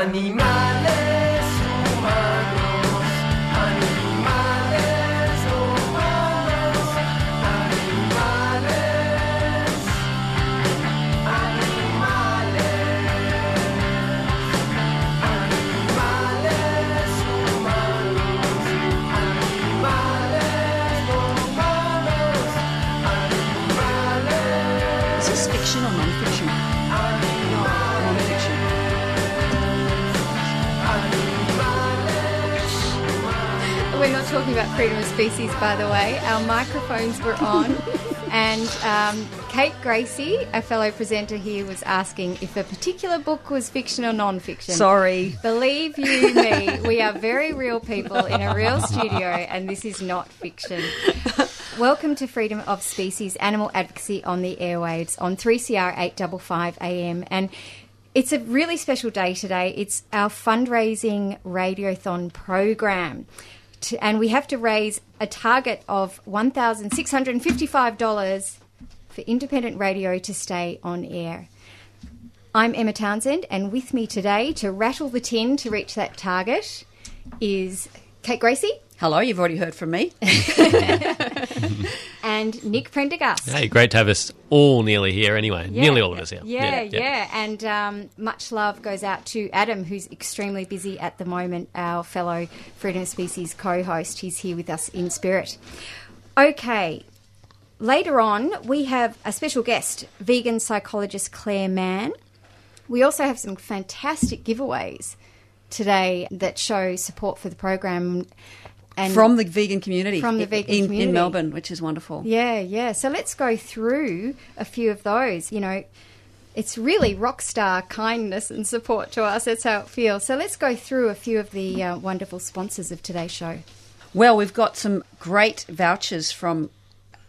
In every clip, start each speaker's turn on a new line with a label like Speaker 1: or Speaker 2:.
Speaker 1: animal. Talking about freedom of species, by the way. Our microphones were on, and um, Kate Gracie, a fellow presenter here, was asking if a particular book was fiction or non-fiction.
Speaker 2: Sorry.
Speaker 1: Believe you me, we are very real people in a real studio, and this is not fiction. Welcome to Freedom of Species Animal Advocacy on the airwaves on 3CR 855 AM. And it's a really special day today. It's our fundraising radiothon program. And we have to raise a target of $1,655 for independent radio to stay on air. I'm Emma Townsend, and with me today to rattle the tin to reach that target is Kate Gracie
Speaker 2: Hello, you've already heard from me.
Speaker 1: and Nick Prendergast.
Speaker 3: Hey, great to have us all nearly here anyway. Nearly all of us here.
Speaker 1: Yeah, yeah. And um, much love goes out to Adam, who's extremely busy at the moment, our fellow Freedom of Species co host. He's here with us in spirit. Okay. Later on, we have a special guest, vegan psychologist Clare Mann. We also have some fantastic giveaways today that show support for the program. And
Speaker 2: From the vegan community.
Speaker 1: From the vegan
Speaker 2: in,
Speaker 1: community.
Speaker 2: In Melbourne, which is wonderful.
Speaker 1: Yeah, yeah. So let's go through a few of those. You know, it's really rock star kindness and support to us. That's how it feels. So let's go through a few of the uh, wonderful sponsors of today's show.
Speaker 2: Well, we've got some great vouchers from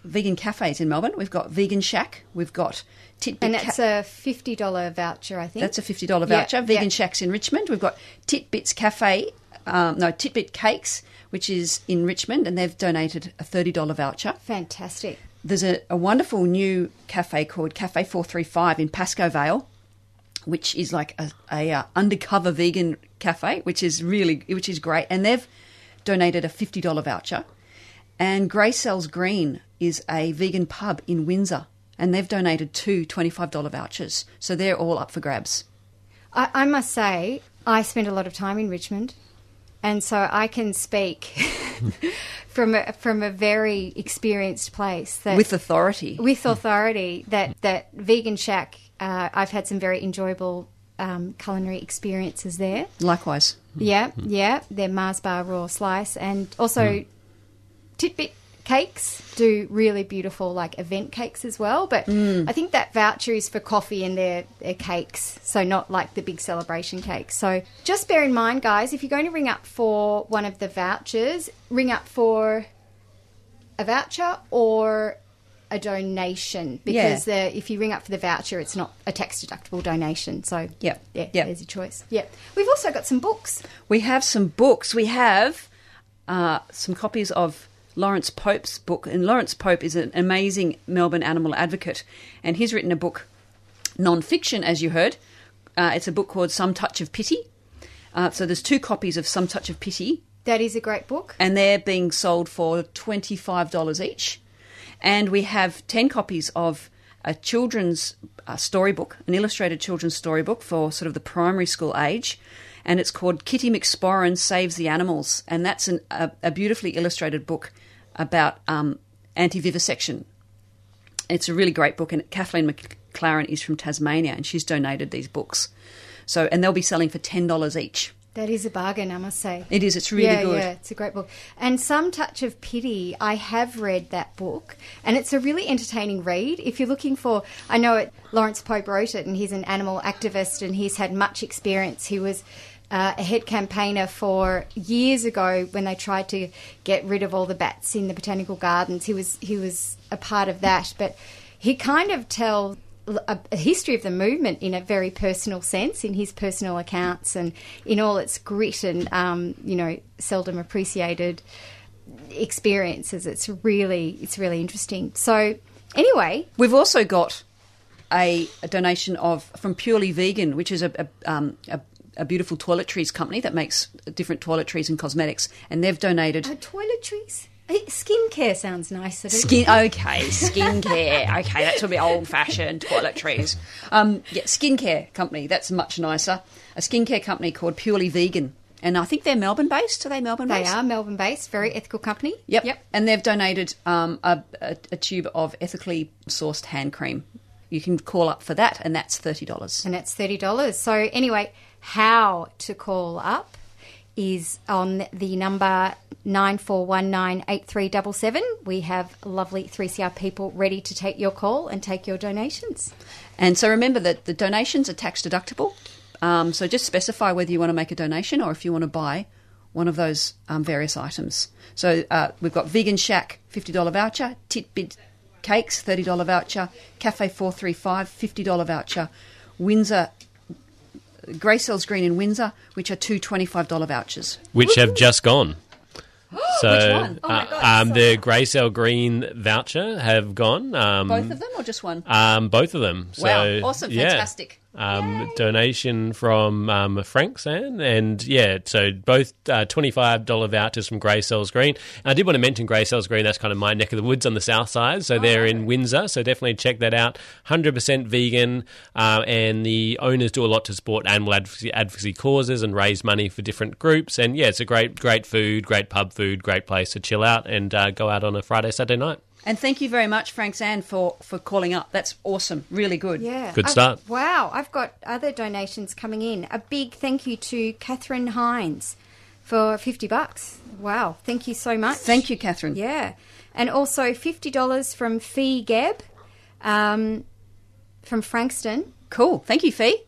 Speaker 2: vegan cafes in Melbourne. We've got Vegan Shack. We've got Titbit
Speaker 1: And
Speaker 2: Ca-
Speaker 1: that's a fifty dollar voucher, I think.
Speaker 2: That's a fifty dollar
Speaker 1: Yeah,
Speaker 2: voucher. Vegan
Speaker 1: yeah.
Speaker 2: Shacks in Richmond. We've got Titbits Cafe, um, no Titbit Cakes, which is in Richmond, and they've donated a thirty dollar voucher.
Speaker 1: fantastic.
Speaker 2: There's a, a wonderful new cafe called Cafe Four Three Five in Pascoe Vale, which is like a, a uh, undercover vegan cafe, which is really which is great, and they've donated a fifty dollar voucher. And Grey Cells Green is a vegan pub in Windsor, and they've donated two $25 vouchers. So they're all up for grabs.
Speaker 1: I, I must say, I spend a lot of time in Richmond, and so I can speak from a, from a very experienced place that
Speaker 2: With authority.
Speaker 1: with authority that that vegan shack uh, i've had some very enjoyable um, culinary experiences there
Speaker 2: Likewise.
Speaker 1: yeah yeah their mars bar raw slice and also titbit cakes do really beautiful like event cakes as well but i think that voucher is for coffee and their, their cakes so not like the big celebration cakes so just bear in mind guys if you're going to ring up for one of the vouchers ring up for a voucher or a donation because the, if you ring up for the voucher, it's not a tax deductible donation. So
Speaker 2: Yep,
Speaker 1: yeah,
Speaker 2: yep.
Speaker 1: there's your choice. Yeah, we've also got some books.
Speaker 2: We have some books. We have uh, some copies of Lawrence Pope's book. And Lawrence Pope is an amazing Melbourne animal advocate. And he's written a book, non fiction, as you heard. Uh, it's a book called Some Touch of Pity. Uh, so there's two copies of Some Touch of Pity,
Speaker 1: That is a great book.
Speaker 2: and they're being sold for $25 each. And we have 10 copies of a children's uh, storybook, an illustrated children's storybook for sort of the primary school age. And it's called Kitty McSporran Saves the Animals. And that's an, a, a beautifully illustrated book about um, anti vivisection. It's a really great book. And Kathleen McLaren is from Tasmania and she's donated these books. So, and they'll be selling for $10 each.
Speaker 1: That is a bargain, I must say.
Speaker 2: It is. It's really
Speaker 1: yeah,
Speaker 2: good.
Speaker 1: Yeah, it's a great book. And Some Touch of Pity, I have read that book, and it's a really entertaining read. If you're looking for, I know it, Lawrence Pope wrote it, and he's an animal activist, and he's had much experience. He was uh, a head campaigner for years ago when they tried to get rid of all the bats in the botanical gardens. He was he was a part of that, but he kind of tells a, a history of the movement in a very personal sense in his personal accounts and in all its grit and um, you know seldom appreciated experiences. It's really it's really interesting. So anyway.
Speaker 2: We've also got a, a donation of from Purely Vegan, which is a, a, um, a, a beautiful toiletries company that makes different toiletries and cosmetics, and they've donated
Speaker 1: uh, toiletries Eh, skincare sounds nicer
Speaker 2: Skin, okay, skincare. Okay, that's a bit old fashioned toiletries. Um, yeah, skincare company. That's much nicer. A skincare company called Purely Vegan, and I think they're Melbourne based. Are they Melbourne
Speaker 1: they are melbourne based very ethical company
Speaker 2: Yep.
Speaker 1: yep
Speaker 2: And they've donated um, a, a, a tube of ethically sourced hand cream. You can call up for that, and that's thirty dollars.
Speaker 1: and that's $30 so anyway how to call up is on the number 94198377 we have lovely 3cr people ready to take your call and take your donations
Speaker 2: And so remember that the donations are tax deductible. Um, so just specify whether you want to make a donation or if you want to buy one of those um, various items. So uh, we've got Vegan Shack $50 voucher, Titbit Cakes $30 voucher, Cafe 435 $50 voucher, Windsor Grey Cells Green in Windsor, which are two $25 vouchers.
Speaker 3: which have just gone. So,
Speaker 2: Which one?
Speaker 1: Oh my
Speaker 3: uh,
Speaker 1: God,
Speaker 3: um, the Grey Cell Green voucher have gone. Um,
Speaker 2: Both of them or just one?
Speaker 3: Um, both of them. So,
Speaker 2: Wow, awesome,
Speaker 3: yeah.
Speaker 2: fantastic.
Speaker 3: Um, donation from um, Frank San, and yeah, so both uh, twenty-five dollar vouchers from Grey Cells Green. And I did want to mention Grey Cells Green. That's kind of my neck of the woods on the south side. So they're in Windsor. So definitely check that out. Hundred percent vegan, uh, and the owners do a lot to support animal advocacy, advocacy causes and raise money for different groups. And yeah, it's a great, great food, great pub food, great place to chill out and uh, go out on a Friday, Saturday night.
Speaker 2: And thank you very much, Frank Zan, for, for calling up. That's awesome. Really good.
Speaker 1: Yeah.
Speaker 3: Good
Speaker 1: I've-
Speaker 3: start.
Speaker 1: wow. I've got other donations coming in. A big thank you to Catherine Hines for 50 bucks. Wow. Thank you so much.
Speaker 2: Thank you, Catherine.
Speaker 1: Yeah. And also $50 from Fee Geb um, from Frankston.
Speaker 2: Cool. Thank you, Fee.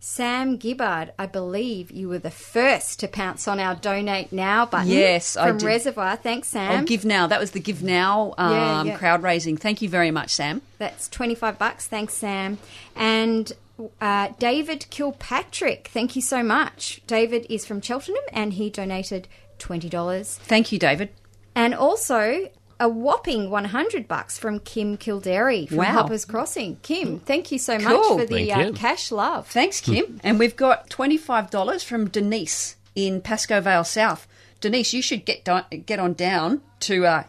Speaker 1: Sam Gibbard, I believe you were the first to pounce on our donate now button.
Speaker 2: Yes, I
Speaker 1: from
Speaker 2: did.
Speaker 1: Reservoir. Thanks, Sam.
Speaker 2: Oh, give now. That was the give now um,
Speaker 1: Yeah, yeah.
Speaker 2: crowd raising. Thank you very much, Sam.
Speaker 1: That's 25 bucks. Thanks, Sam. And uh, David Kilpatrick, thank you so much. David is from Cheltenham and he donated $20.
Speaker 2: Thank you, David.
Speaker 1: And also a whopping 100 bucks from Kim Kildare from
Speaker 2: Wow.
Speaker 1: Hoppers Crossing. Kim, thank you so much
Speaker 2: Cool.
Speaker 1: for the uh, cash love.
Speaker 2: Thanks, Kim. and we've got twenty five dollars from Denise in Pascoe Vale South. Denise, you should get di- get on down to uh,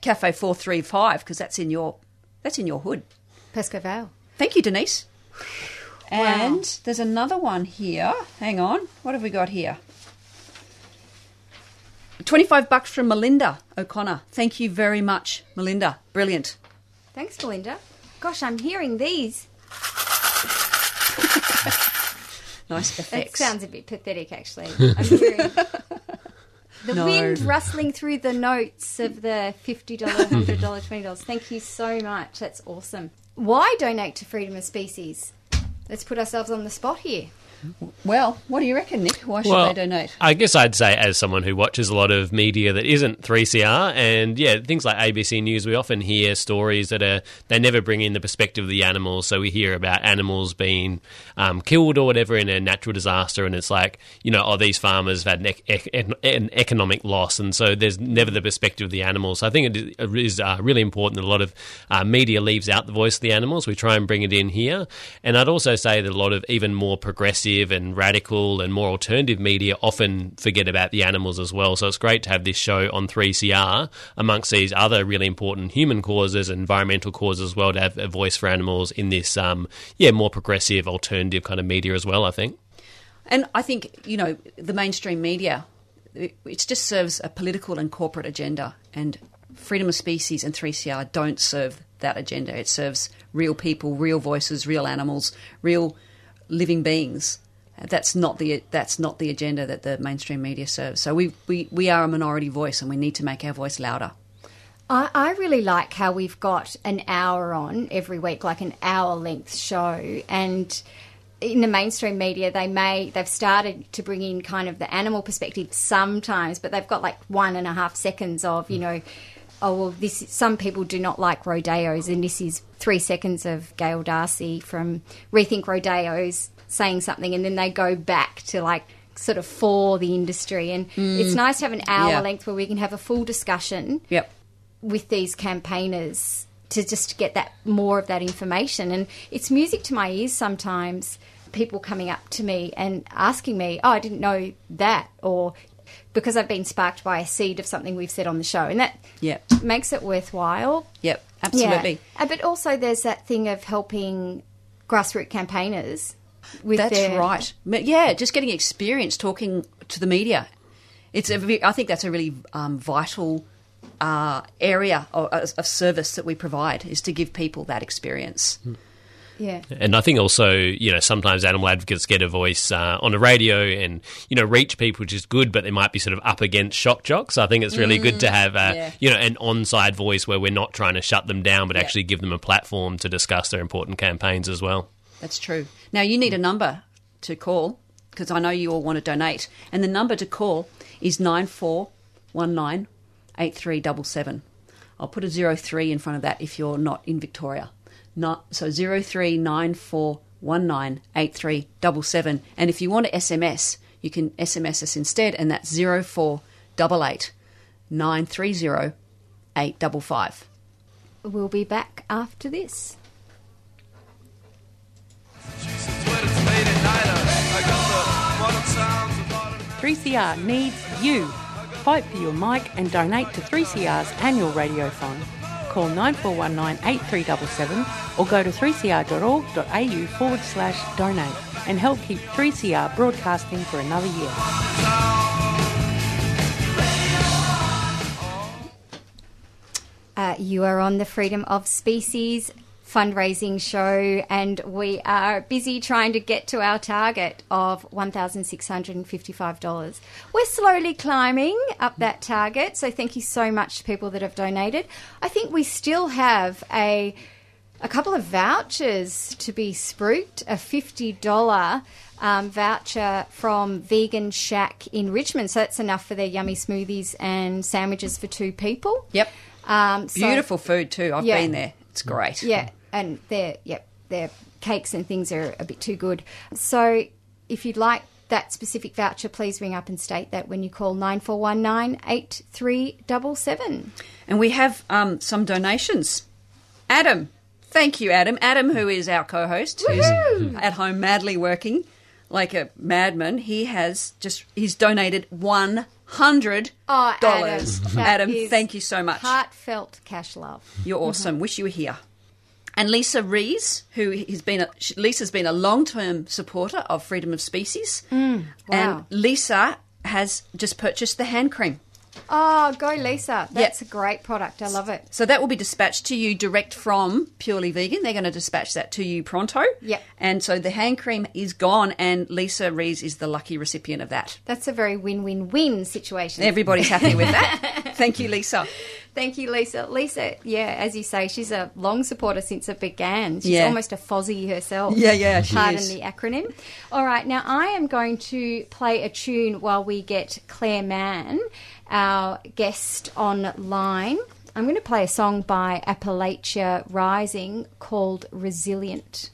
Speaker 2: Cafe Four Three Five because that's in your that's in your hood.
Speaker 1: Pascoe Vale.
Speaker 2: Thank you, Denise. Wow. And there's another one here. Hang on. What have we got here? 25 bucks from Melinda O'Connor. Thank you very much, Melinda. Brilliant.
Speaker 1: Thanks, Melinda. Gosh, I'm hearing these.
Speaker 2: Nice effects.
Speaker 1: That sounds a bit pathetic, actually. I'm hearing the
Speaker 2: No.
Speaker 1: wind rustling through the notes of the $50, $100, $20. Thank you so much. That's awesome. Why donate to freedom of species? Let's put ourselves on the spot here.
Speaker 2: Well, what do you reckon, Nick? Why should
Speaker 3: Well,
Speaker 2: they donate?
Speaker 3: I guess I'd say, as someone who watches a lot of media that isn't 3CR, and yeah, things like ABC News, we often hear stories that are they never bring in the perspective of the animals. So we hear about animals being um, killed or whatever in a natural disaster, and it's like you know, oh, these farmers have had an, ec- an economic loss, and so there's never the perspective of the animals. So I think it is uh, really important that a lot of uh, media leaves out the voice of the animals. We try and bring it in here, and I'd also say that a lot of even more progressive and radical and more alternative media often forget about the animals as well. So it's great to have this show on 3CR amongst these other really important human causes and environmental causes as well to have a voice for animals in this, um, yeah, more progressive alternative kind of media as well, I think.
Speaker 2: And I think, you know, the mainstream media, it, it just serves a political and corporate agenda. And freedom of species and 3CR don't serve that agenda. It serves real people, real voices, real animals, real living beings. That's not the that's not the agenda that the mainstream media serves. So we, we, we are a minority voice, and we need to make our voice louder.
Speaker 1: I, I really like how we've got an hour on every week, like an hour length show. And in the mainstream media, they may, they've started to bring in kind of the animal perspective sometimes, but they've got like one and a half seconds of, you mm. know, oh, well, this, some people do not like rodeos. And this is three seconds of Gail Darcy from Rethink Rodeos saying something. And then they go back to like, sort of for the industry and it's nice to have an hour
Speaker 2: Yeah.
Speaker 1: length where we can have a full discussion
Speaker 2: Yep.
Speaker 1: with these campaigners to just get that more of that information and it's music to my ears sometimes people coming up to me and asking me oh i didn't know that or because i've been sparked by a seed of something we've said on the show and that
Speaker 2: Yep.
Speaker 1: makes it worthwhile
Speaker 2: Yep. Absolutely.
Speaker 1: yeah. Uh, but also there's that thing of helping grassroots campaigners with
Speaker 2: That's
Speaker 1: their
Speaker 2: right. Yeah, just getting experience talking to the media. It's a, ve- I think that's a really um, vital uh, area of, of service that we provide is to give people that experience.
Speaker 1: yeah
Speaker 3: And I think also, you know, sometimes animal advocates get a voice uh, on the radio and, you know, reach people, which is good, but they might be sort of up against shock jocks. I think it's really good to have, uh,
Speaker 2: yeah.
Speaker 3: you know, an on-side voice where we're not trying to shut them down, but
Speaker 2: Yeah.
Speaker 3: actually give them a platform to discuss their important campaigns as well.
Speaker 2: That's true. Now you need a number to call because I know you all want to donate, and the number to call is nine four one nine eight three double seven. I'll put a zero three in front of that if you're not in Victoria. Not so zero three nine four one nine eight three double seven. And if you want to SMS, you can SMS us instead, and that's zero four double eight nine three zero eight double five.
Speaker 1: we'll be back after this
Speaker 4: 3CR needs you. Fight for your mic and donate to 3CR's annual radiothon. Call 9419 8377 or go to 3cr.org.au forward slash donate and help keep 3CR broadcasting for another year.
Speaker 1: Uh, you are on the Freedom of Species fundraising show, and we are busy trying to get to our target of $1,655. We're slowly climbing up that target, so thank you so much to people that have donated. I think we still have a a couple of vouchers to be spruiked a $50 um, voucher from Vegan Shack in Richmond. So that's enough for their yummy smoothies and sandwiches for two people.
Speaker 2: Yep.
Speaker 1: Um, so-
Speaker 2: Beautiful food too. I've
Speaker 1: Yeah.
Speaker 2: been there. It's great.
Speaker 1: Yeah, and their yep, their cakes and things are a bit too good. So if you'd like that specific voucher, please ring up and state that when you call nine four one nine eight three double seven.
Speaker 2: And we have um, some donations. Adam, thank you, Adam. Adam, who is our co-host, who's at home madly working like a madman, he has just he's donated one hundred dollars.
Speaker 1: Adam,
Speaker 2: Adam, thank you so much.
Speaker 1: Heartfelt cash love.
Speaker 2: You're awesome. Wish you were here. And Lisa Rees, who has been a, Lisa's been a long-term supporter of freedom of species, mm, and
Speaker 1: wow.
Speaker 2: Lisa has just purchased the hand cream.
Speaker 1: Oh, go Lisa! That's a great product. I love it.
Speaker 2: So that will be dispatched to you direct from Purely Vegan. They're going to dispatch that to you pronto.
Speaker 1: Yep.
Speaker 2: And so the hand cream is gone, and Lisa Rees is the lucky recipient of that.
Speaker 1: That's a very win-win-win situation.
Speaker 2: Everybody's happy with that. Thank you, Lisa.
Speaker 1: Thank you, Lisa. Lisa, yeah, as you say, she's a long supporter since it began. She's
Speaker 2: Yeah.
Speaker 1: almost a Fozzie herself.
Speaker 2: Yeah, yeah, she
Speaker 1: Pardon
Speaker 2: is.
Speaker 1: the acronym. All right, now I am going to play a tune while we get Clare Mann, our guest, online. I'm going to play a song by Appalachia Rising called Resilient.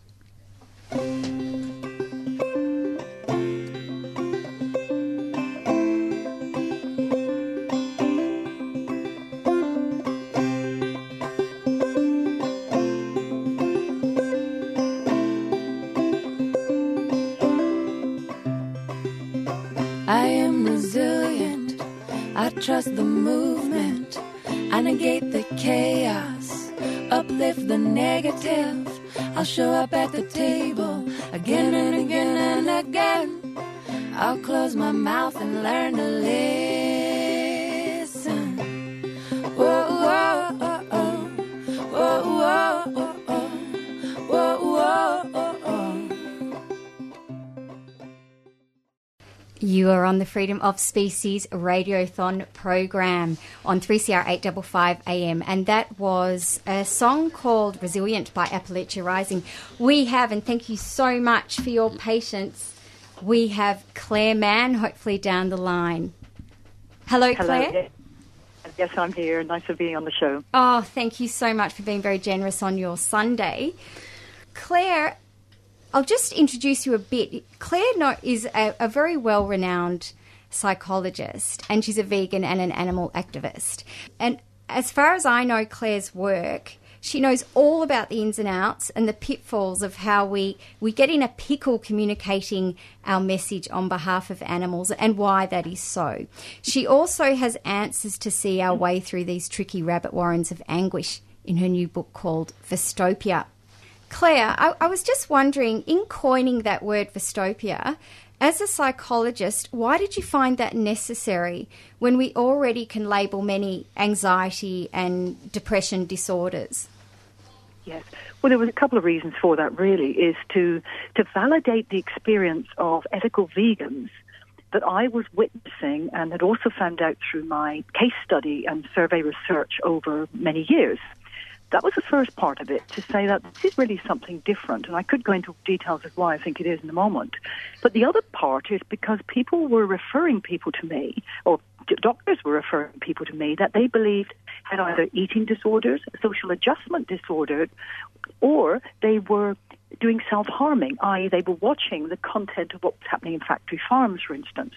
Speaker 5: Trust the movement. I negate the chaos. Uplift the negative. I'll show up at the table again and again and again. I'll close my mouth and learn to listen. Whoa, whoa,
Speaker 1: You are on the Freedom of Species Radiothon program on 3CR 855 AM, and that was a song called Resilient by Appalachia Rising. We have, and thank you so much for your patience, we have Clare Mann, hopefully down the line. Hello,
Speaker 6: Hello.
Speaker 1: Clare.
Speaker 6: Yes. yes, I'm here. Nice to be on the show.
Speaker 1: Oh, thank you so much for being very generous on your Sunday. Clare, I'll just introduce you a bit. Clare no- is a, a very well renowned psychologist, and she's a vegan and an animal activist. And as far as I know Clare's work, she knows all about the ins and outs and the pitfalls of how we, we get in a pickle communicating our message on behalf of animals and why that is so. She also has answers to see our way through these tricky rabbit warrens of anguish in her new book called Vystopia. Clare, I, I was just wondering, in coining that word Vystopia, as a psychologist, why did you find that necessary when we already can label many anxiety and depression disorders?
Speaker 6: Yes. Well, there was a couple of reasons for that. Really, is to to validate the experience of ethical vegans that I was witnessing and had also found out through my case study and survey research over many years. That was the first part of it, to say that this is really something different. And I could go into details of why I think it is in a moment. But the other part is because people were referring people to me, or doctors were referring people to me, that they believed had either eating disorders, social adjustment disorders, or they were doing self harming, i.e., they were watching the content of what was happening in factory farms, for instance.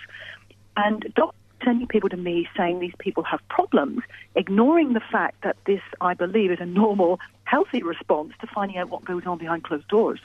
Speaker 6: And doctors sending people to me saying these people have problems, ignoring the fact that this, I believe, is a normal, healthy response to finding out what goes on behind closed doors.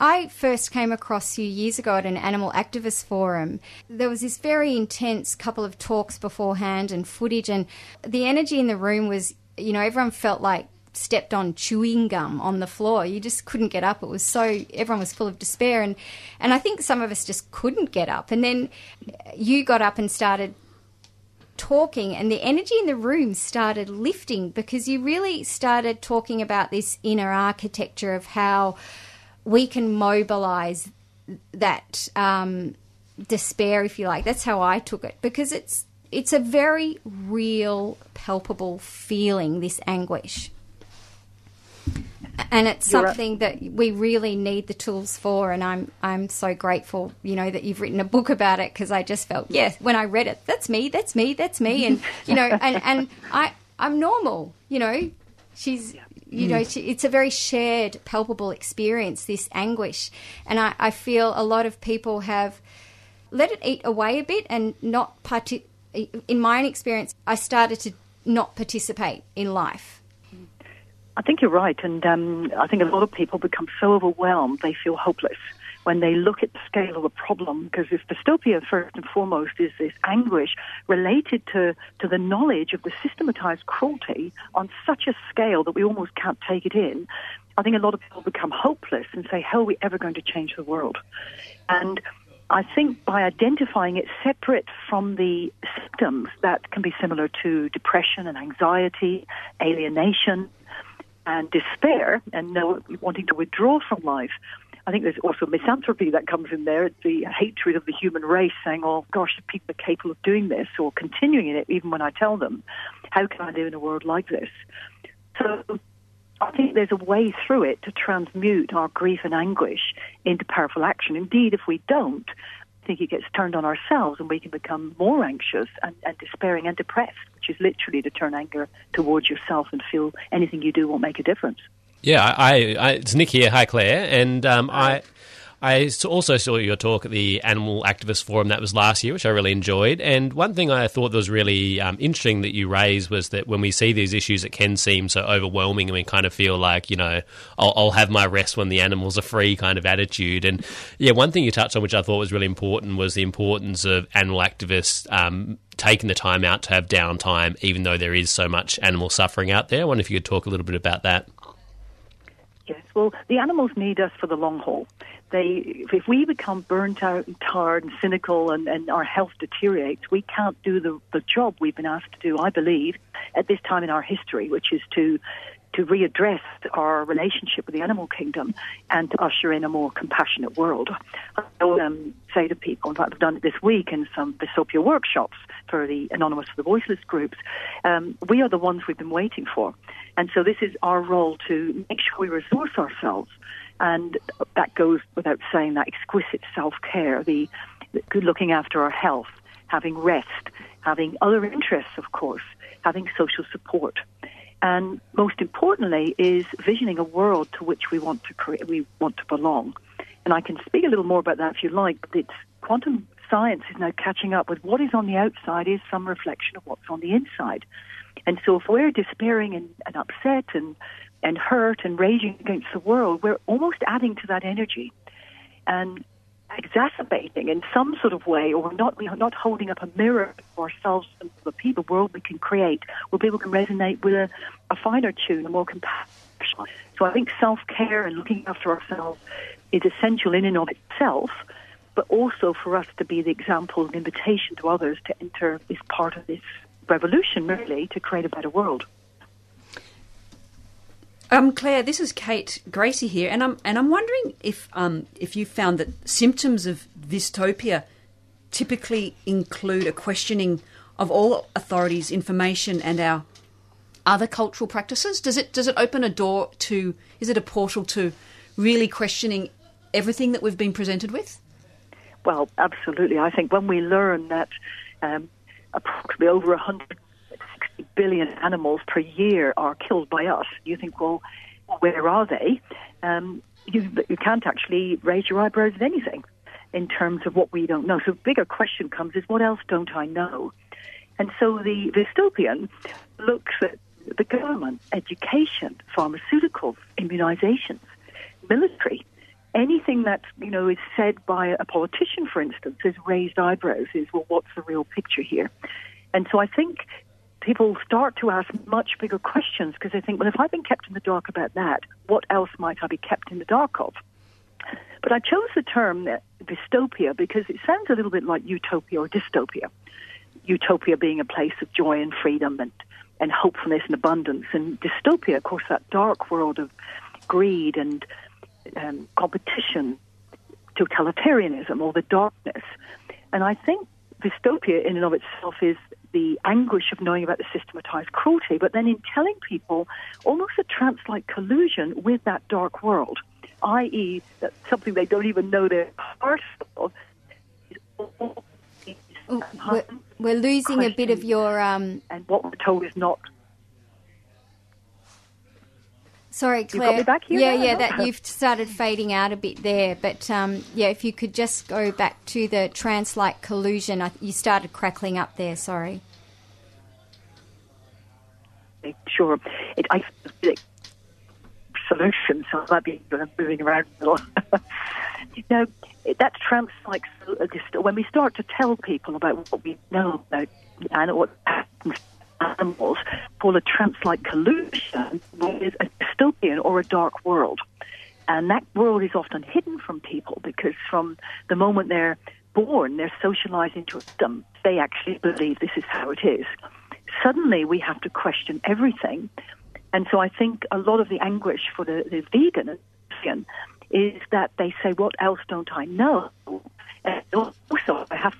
Speaker 1: I first came across you years ago at an animal activist forum. There was this very intense couple of talks beforehand and footage, and the energy in the room was, you know, everyone felt like stepped on chewing gum on the floor. You just couldn't get up. It was so everyone was full of despair, and and I think some of us just couldn't get up. And then you got up and started talking and the energy in the room started lifting because you really started talking about this inner architecture of how we can mobilize that um, despair, if you like. That's how I took it because it's it's a very real, palpable feeling. This anguish, and it's something that we really need the tools for. And I'm I'm so grateful, you know, that you've written a book about it because I just felt yes. when I read it, that's me, that's me, that's me, and you know, and and I I'm normal, you know. She's you know mm. she, it's a very shared palpable experience this anguish. And I, I feel a lot of people have let it eat away a bit and not parti- in my own experience i started to not participate in life
Speaker 6: I think you're right, and um, I think a lot of people become so overwhelmed they feel hopeless when they look at the scale of the problem. Because if vystopia, first and foremost, is this anguish related to, to the knowledge of the systematized cruelty on such a scale that we almost can't take it in, I think a lot of people become hopeless and say, "How are we ever going to change the world?" And I think by identifying it separate from the symptoms that can be similar to depression and anxiety, alienation, and despair and wanting to withdraw from life. I think there's also misanthropy that comes in there. It's the hatred of the human race saying, oh gosh, if people are capable of doing this or continuing in it, even when I tell them, how can I live in a world like this? So I think there's a way through it to transmute our grief and anguish into powerful action. Indeed, if we don't, think it gets turned on ourselves and we can become more anxious and, and despairing and depressed, which is literally to turn anger towards yourself and feel anything you do won't make a difference.
Speaker 3: Yeah, I, I, it's Nick here. Hi, Clare. And um, I, I also saw your talk at the Animal Activist Forum that was last year, which I really enjoyed. And one thing I thought was really um, interesting that you raised was that when we see these issues, it can seem so overwhelming, and we kind of feel like, you know, I'll, I'll have my rest when the animals are free kind of attitude. And yeah, one thing you touched on, which I thought was really important, was the importance of animal activists. Um, Taking the time out to have downtime, even though there is so much animal suffering out there. I wonder if you could talk a little bit about that.
Speaker 6: Yes, well, the animals need us for the long haul. They, if we become burnt out and tired and cynical and, and our health deteriorates, we can't do the, the job we've been asked to do, I believe, at this time in our history, which is to, to readdress our relationship with the animal kingdom and to usher in a more compassionate world. I will um, say to people, in fact, I've done it this week in some Vystopia workshops for the Anonymous for the Voiceless groups, um, we are the ones we've been waiting for. And so this is our role to make sure we resource ourselves. And that goes without saying that exquisite self care, the, the good looking after our health, having rest, having other interests, of course, having social support and most importantly is visioning a world to which we want to create, we want to belong. And I can speak a little more about that if you like. But it's quantum science is now catching up with what is on the outside is some reflection of what's on the inside. And so if we're despairing and, and upset and and hurt and raging against the world, we're almost adding to that energy. And exacerbating in some sort of way, or not not holding up a mirror for ourselves and the people world we can create, where people can resonate with a, a finer tune, a more compassionate. So I think self care and looking after ourselves is essential in and of itself, but also for us to be the example and invitation to others to enter this part of this revolution, really, to create a better world.
Speaker 2: Um, Clare, this is Kate Gracie here, and I'm and I'm wondering if um, if you found that symptoms of Vystopia typically include a questioning of all authorities' information and our other cultural practices. Does it does it open a door to? Is it a portal to really questioning everything that we've been presented with?
Speaker 6: Well, absolutely. I think when we learn that um, approximately over a hundred billion animals per year are killed by us, you think, well, where are they? Um, you, you can't actually raise your eyebrows at anything in terms of what we don't know. So bigger question comes is, what else don't I know? And so the vystopian looks at the government, education, pharmaceuticals, immunizations, military, anything that you know is said by a politician, for instance, is raised eyebrows. Is well, what's the real picture here? And so I think people start to ask much bigger questions because they think, well, if I've been kept in the dark about that, what else might I be kept in the dark of? But I chose the term vystopia because it sounds a little bit like utopia or dystopia. Utopia being a place of joy and freedom and, and hopefulness and abundance. And dystopia, of course, that dark world of greed and um, competition, totalitarianism, or the darkness. And I think vystopia in and of itself is the anguish of knowing about the systematized cruelty, but then in telling people almost a trance like collusion with that dark world, i.e., that something they don't even know they're part of.
Speaker 1: We're, we're losing a bit of your. Um...
Speaker 6: And what we're told is not
Speaker 1: Sorry, Clare. yeah, yeah, that you've started fading out a bit there. But um, yeah, if you could just go back to the trance-like collusion, I, you started crackling up there. Sorry.
Speaker 6: Sure, it, I solution, so I might be moving around a lot. you know, that trance-like when we start to tell people about what we know about and what happens animals call a trance-like collusion with a dystopian or a dark world. And that world is often hidden from people because from the moment they're born, they're socialized into a system. They actually believe this is how it is. Suddenly, we have to question everything. And so I think a lot of the anguish for the, the vegan is that they say, What else don't I know? And also, I have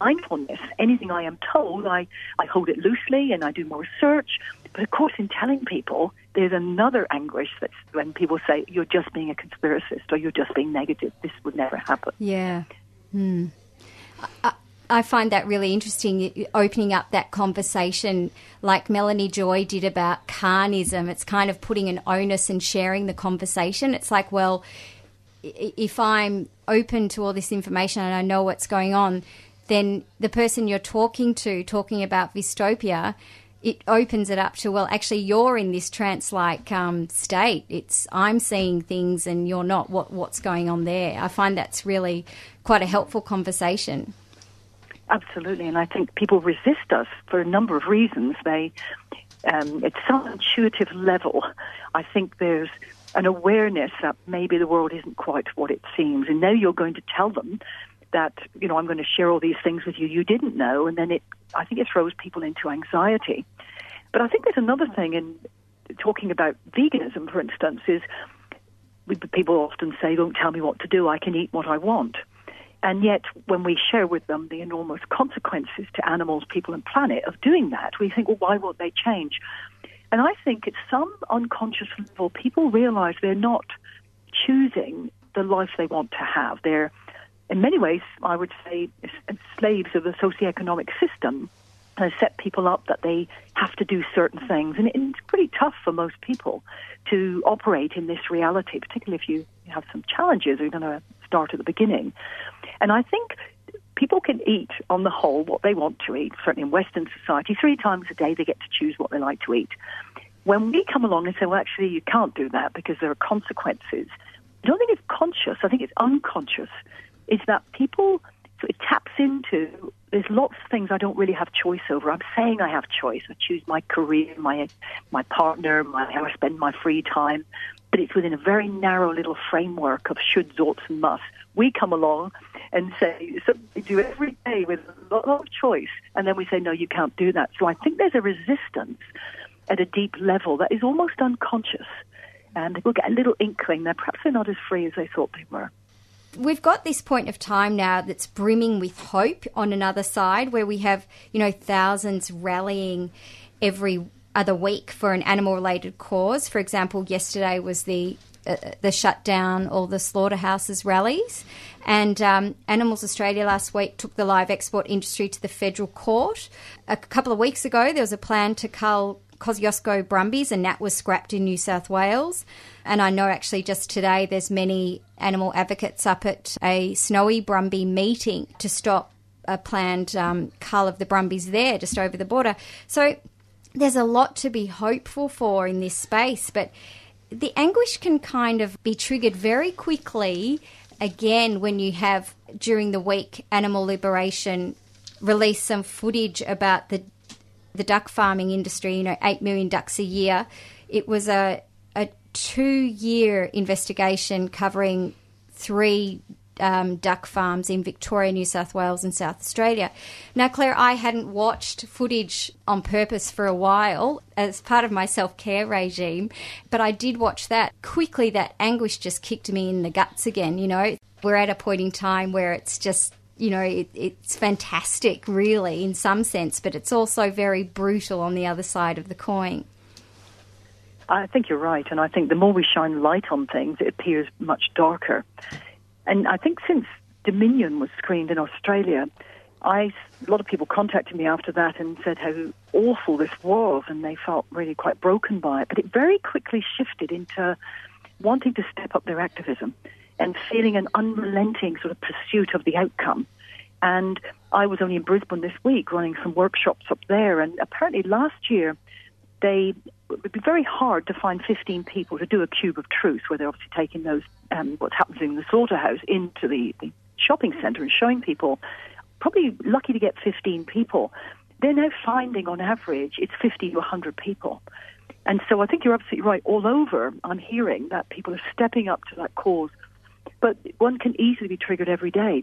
Speaker 6: mindfulness. Anything I am told, I, I hold it loosely and I do more research. But of course, in telling people, there's another anguish that's when people say, you're just being a conspiracist or you're just being negative. This would never happen.
Speaker 1: Yeah. Hmm. I, I find that really interesting, opening up that conversation like Melanie Joy did about carnism. It's kind of putting an onus and sharing the conversation. It's like, well, if I'm open to all this information and I know what's going on, then the person you're talking to, talking about Vystopia, it opens it up to well, actually, you're in this trance-like um, state. It's I'm seeing things and you're not. What what's going on there? I find that's really quite a helpful conversation.
Speaker 6: Absolutely, and I think people resist us for a number of reasons. They, um, at some intuitive level, I think there's an awareness that maybe the world isn't quite what it seems, and now you're going to tell them that you know I'm going to share all these things with you you didn't know, and then it I think it throws people into anxiety. But I think there's another thing in talking about veganism, for instance, is people often say, "Don't tell me what to do. I can eat what I want." And yet, when we share with them the enormous consequences to animals, people, and planet of doing that, we think, well, why won't they change? And I think at some unconscious level, people realize they're not choosing the life they want to have. They're, in many ways, I would say, uh, slaves of the socioeconomic system has set people up that they have to do certain things. And it's pretty tough for most people to operate in this reality, particularly if you have some challenges or you're going to start at the beginning. And I think people can eat, on the whole, what they want to eat. Certainly in Western society, three times a day they get to choose what they like to eat. When we come along and say, well, actually, you can't do that because there are consequences, I don't think it's conscious, I think it's unconscious, is that people, so it taps into, there's lots of things I don't really have choice over. I'm saying I have choice. I choose my career, my, my partner, my, how I spend my free time, but it's within a very narrow little framework of shoulds, oughts, and musts. We come along and say, so we do every day with a lot of choice, and then we say, no, you can't do that. So I think there's a resistance at a deep level that is almost unconscious. And people get a little inkling that perhaps they're not as free as they thought they were.
Speaker 1: We've got this point of time now that's brimming with hope on another side where we have, you know, thousands rallying every other week for an animal related cause. For example, yesterday was the uh, the shutdown all the slaughterhouses rallies. And um, Animals Australia last week took the live export industry to the federal court. A couple of weeks ago, there was a plan to cull Kosciuszko brumbies, and that was scrapped in New South Wales. And I know actually just today there's many animal advocates up at a snowy brumby meeting to stop a planned um, cull of the brumbies there, just over the border. So there's a lot to be hopeful for in this space, but the anguish can kind of be triggered very quickly again when you have during the week animal liberation release some footage about the the duck farming industry you know 8 million ducks a year it was a 2 year investigation covering three um, duck farms in Victoria, New South Wales, and South Australia. Now, Clare, I hadn't watched footage on purpose for a while as part of my self care regime, but I did watch that. Quickly, that anguish just kicked me in the guts again. You know, we're at a point in time where it's just you know, it, it's fantastic, really, in some sense, but it's also very brutal on the other side of the coin.
Speaker 6: I think you're right, and I think the more we shine light on things, it appears much darker. And I think since Dominion was screened in Australia, I, a lot of people contacted me after that and said how awful this was, and they felt really quite broken by it. But it very quickly shifted into wanting to step up their activism and feeling an unrelenting sort of pursuit of the outcome. And I was only in Brisbane this week running some workshops up there, and apparently last year they would be very hard to find 15 people to do a cube of truth, where they're obviously taking those um, what's happening in the slaughterhouse into the, the shopping centre and showing people. Probably lucky to get 15 people. They're now finding, on average, it's 50 to 100 people. And so I think you're absolutely right. All over, I'm hearing that people are stepping up to that cause. But one can easily be triggered every day.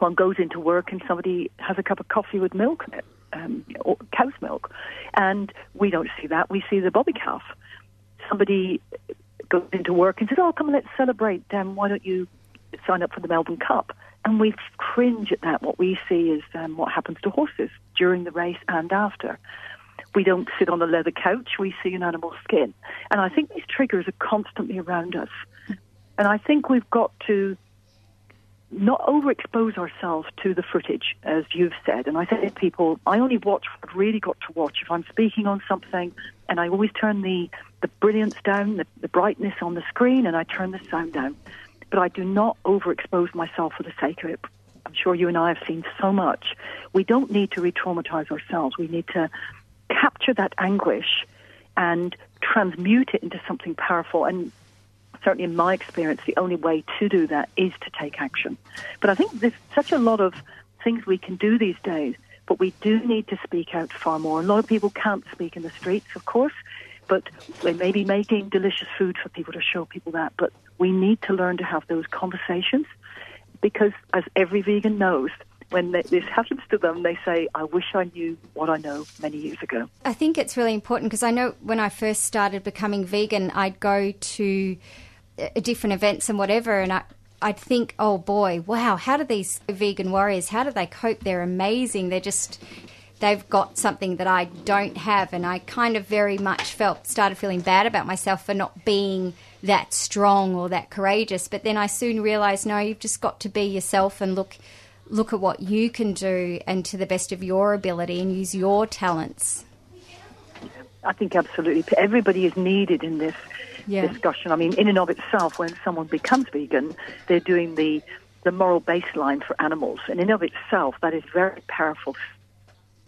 Speaker 6: One goes into work and somebody has a cup of coffee with milk in it um, cow's milk. And we don't see that. We see the bobby calf. Somebody goes into work and says, "Oh, come, let's celebrate. Um, why don't you sign up for the Melbourne Cup?" And we cringe at that. What we see is um, what happens to horses during the race and after. We don't sit on a leather couch. We see an animal skin. And I think these triggers are constantly around us. And I think we've got to not overexpose ourselves to the footage, as you've said. And I say to people, I only watch what I've really got to watch. If I'm speaking on something, and I always turn the, the brilliance down, the, the brightness on the screen, and I turn the sound down. But I do not overexpose myself for the sake of it. I'm sure you and I have seen so much. We don't need to re traumatize ourselves. We need to capture that anguish and transmute it into something powerful. And certainly in my experience, the only way to do that is to take action. But I think there's such a lot of things we can do these days, but we do need to speak out far more. A lot of people can't speak in the streets, of course, but they may be making delicious food for people to show people that. But we need to learn to have those conversations because, as every vegan knows, when this happens to them, they say, I wish I knew what I know many years ago.
Speaker 1: I think it's really important because I know when I first started becoming vegan, I'd go to different events and whatever, and I, I'd think, oh boy, wow, how do these vegan warriors, how do they cope? They're amazing. They're just, they've got something that I don't have. And I kind of very much felt, started feeling bad about myself for not being that strong or that courageous. But then I soon realised, no, you've just got to be yourself and look, look at what you can do and to the best of your ability and use your talents.
Speaker 6: I think absolutely everybody is needed in this
Speaker 1: Yeah.
Speaker 6: discussion. I mean, in and of itself, when someone becomes vegan, they're doing the the moral baseline for animals, and in and of itself, that is very powerful.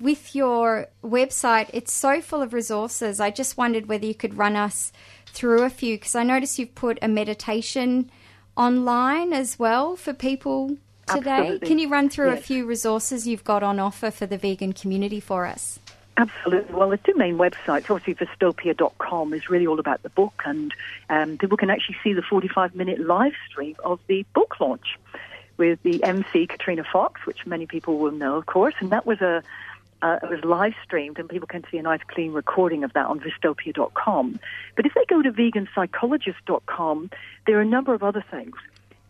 Speaker 1: with your website, it's so full of resources. I just wondered whether you could run us through a few because I noticed you've put a meditation online as well for people today.
Speaker 6: Absolutely.
Speaker 1: Can you run through a few resources you've got on offer for the vegan community for us?
Speaker 6: Absolutely. Well, the two main websites, obviously, Vystopia.com is really all about the book, and um, people can actually see the 45 minute live stream of the book launch with the MC Katrina Fox, which many people will know, of course, and that was a uh, it was live streamed, and people can see a nice clean recording of that on Vystopia.com. But if they go to veganpsychologist.com, there are a number of other things.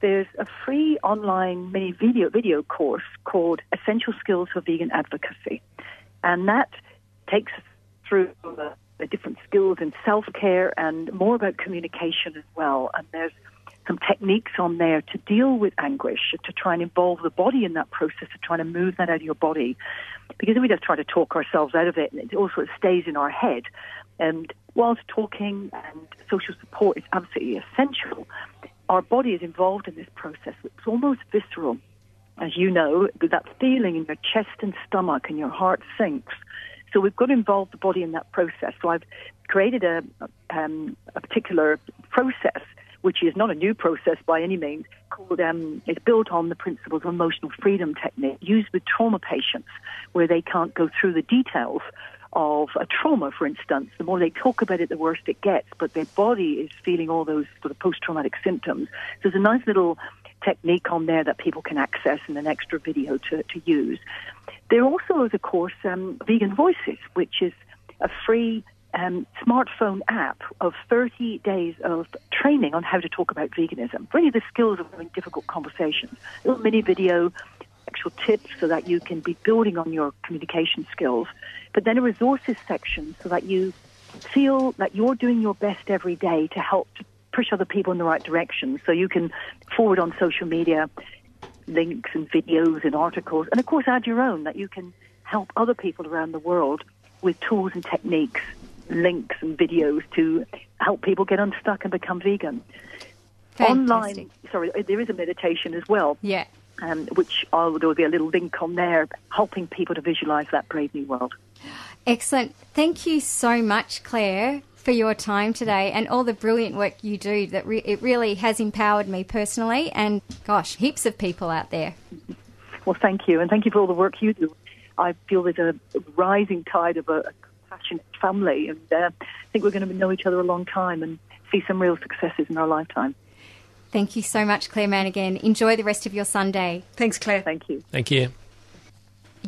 Speaker 6: There's a free online mini video video course called Essential Skills for Vegan Advocacy, and that takes us through the, the different skills in self care and more about communication as well. And there's some techniques on there to deal with anguish, to try and involve the body in that process of trying to move that out of your body. Because we just try to talk ourselves out of it, and it also stays in our head. And whilst talking and social support is absolutely essential, our body is involved in this process. It's almost visceral. As you know, that feeling in your chest and stomach and your heart sinks. So we've got to involve the body in that process. So I've created a, um, a particular process, which is not a new process by any means, called um, it's built on the principles of emotional freedom technique used with trauma patients, where they can't go through the details of a trauma, for instance. The more they talk about it, the worse it gets. But their body is feeling all those sort of post-traumatic symptoms. So there's a nice little technique on there that people can access and an extra video to, to use. There also is, of course, um, Vegan Voices, which is a free um, smartphone app of 30 days of training on how to talk about veganism. Really, the skills of having difficult conversations. A little mini video, actual tips so that you can be building on your communication skills. But then a resources section so that you feel that you're doing your best every day to help to push other people in the right direction. So you can forward on social media links and videos and articles, and of course add your own that you can help other people around the world with tools and techniques, links and videos to help people get unstuck and become vegan. Online, sorry, there is a meditation as well,
Speaker 1: Yeah.
Speaker 6: um, which I'll, there will be a little link on there, helping people to visualize that brave new world.
Speaker 1: Excellent. Thank you so much, Clare, for your time today and all the brilliant work you do. That re- it really has empowered me personally, and gosh, heaps of people out there.
Speaker 6: Well, thank you, and thank you for all the work you do. I feel there's a rising tide of a, a passionate family, and uh, I think we're going to know each other a long time and see some real successes in our lifetime.
Speaker 1: Thank you so much, Clare Manigan. Enjoy the rest of your Sunday.
Speaker 2: Thanks, Clare.
Speaker 6: Thank you.
Speaker 3: Thank you.